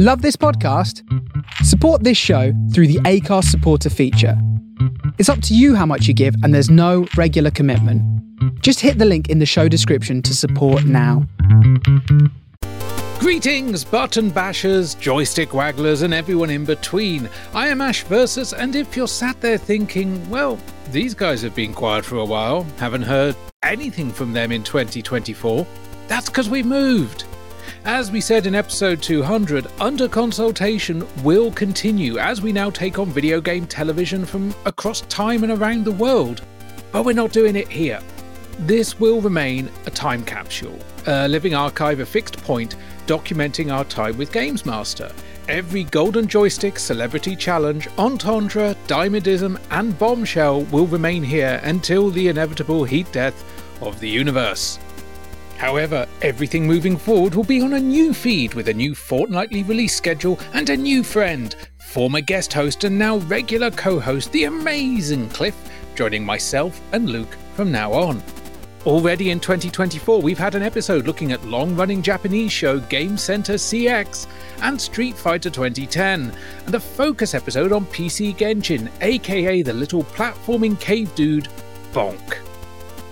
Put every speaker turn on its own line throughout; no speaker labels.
Love this podcast? Support this show through the Acast supporter feature. It's up to you how much you give, and there's no regular commitment. Just hit the link in the show description to support now.
Greetings, button bashers, joystick wagglers, and everyone in between. I am Ash Versus, and if you're sat there thinking, well, these guys have been quiet for a while, haven't heard anything from them in 2024, that's because we moved. As we said in episode 200, Under Consoletation will continue as we now take on video game television from across time and around the world. But we're not doing it here. This will remain a time capsule, a living archive, a fixed point documenting our time with Games Master. Every Golden Joystick, Celebrity Challenge, Entendre, Diamondism, and Bombshell will remain here until the inevitable heat death of the universe. However, everything moving forward will be on a new feed with a new fortnightly release schedule and a new friend, former guest host and now regular co host, the amazing Cliff, joining myself and Luke from now on. Already in 2024, we've had an episode looking at long running Japanese show Game Center CX and Street Fighter 2010, and a focus episode on PC Genjin, aka the little platforming cave dude, Bonk.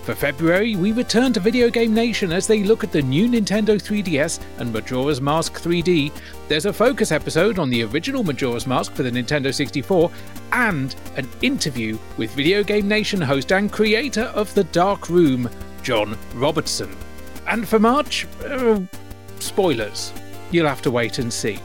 For February, we return to Video Game Nation as they look at the new Nintendo 3DS and Majora's Mask 3D. There's a focus episode on the original Majora's Mask for the Nintendo 64, and an interview with Video Game Nation host and creator of The Dark Room, John Robertson. And for March, uh, spoilers. You'll have to wait and see.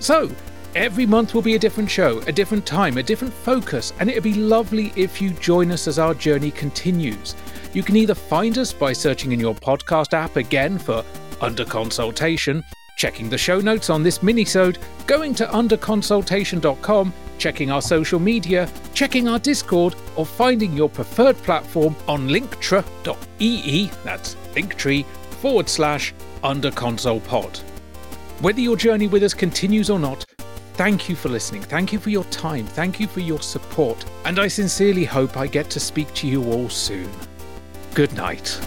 So, Every month will be a different show, a different time, a different focus, and it'd be lovely if you join us as our journey continues. You can either find us by searching in your podcast app again for Under Consoletation, checking the show notes on this minisode, going to underconsoletation.com, checking our social media, checking our Discord, or finding your preferred platform on linktr.ee, that's linktree forward slash underconsolepod. Whether your journey with us continues or not, Thank you for listening. Thank you for your time. Thank you for your support. And I sincerely hope I get to speak to you all soon. Good night.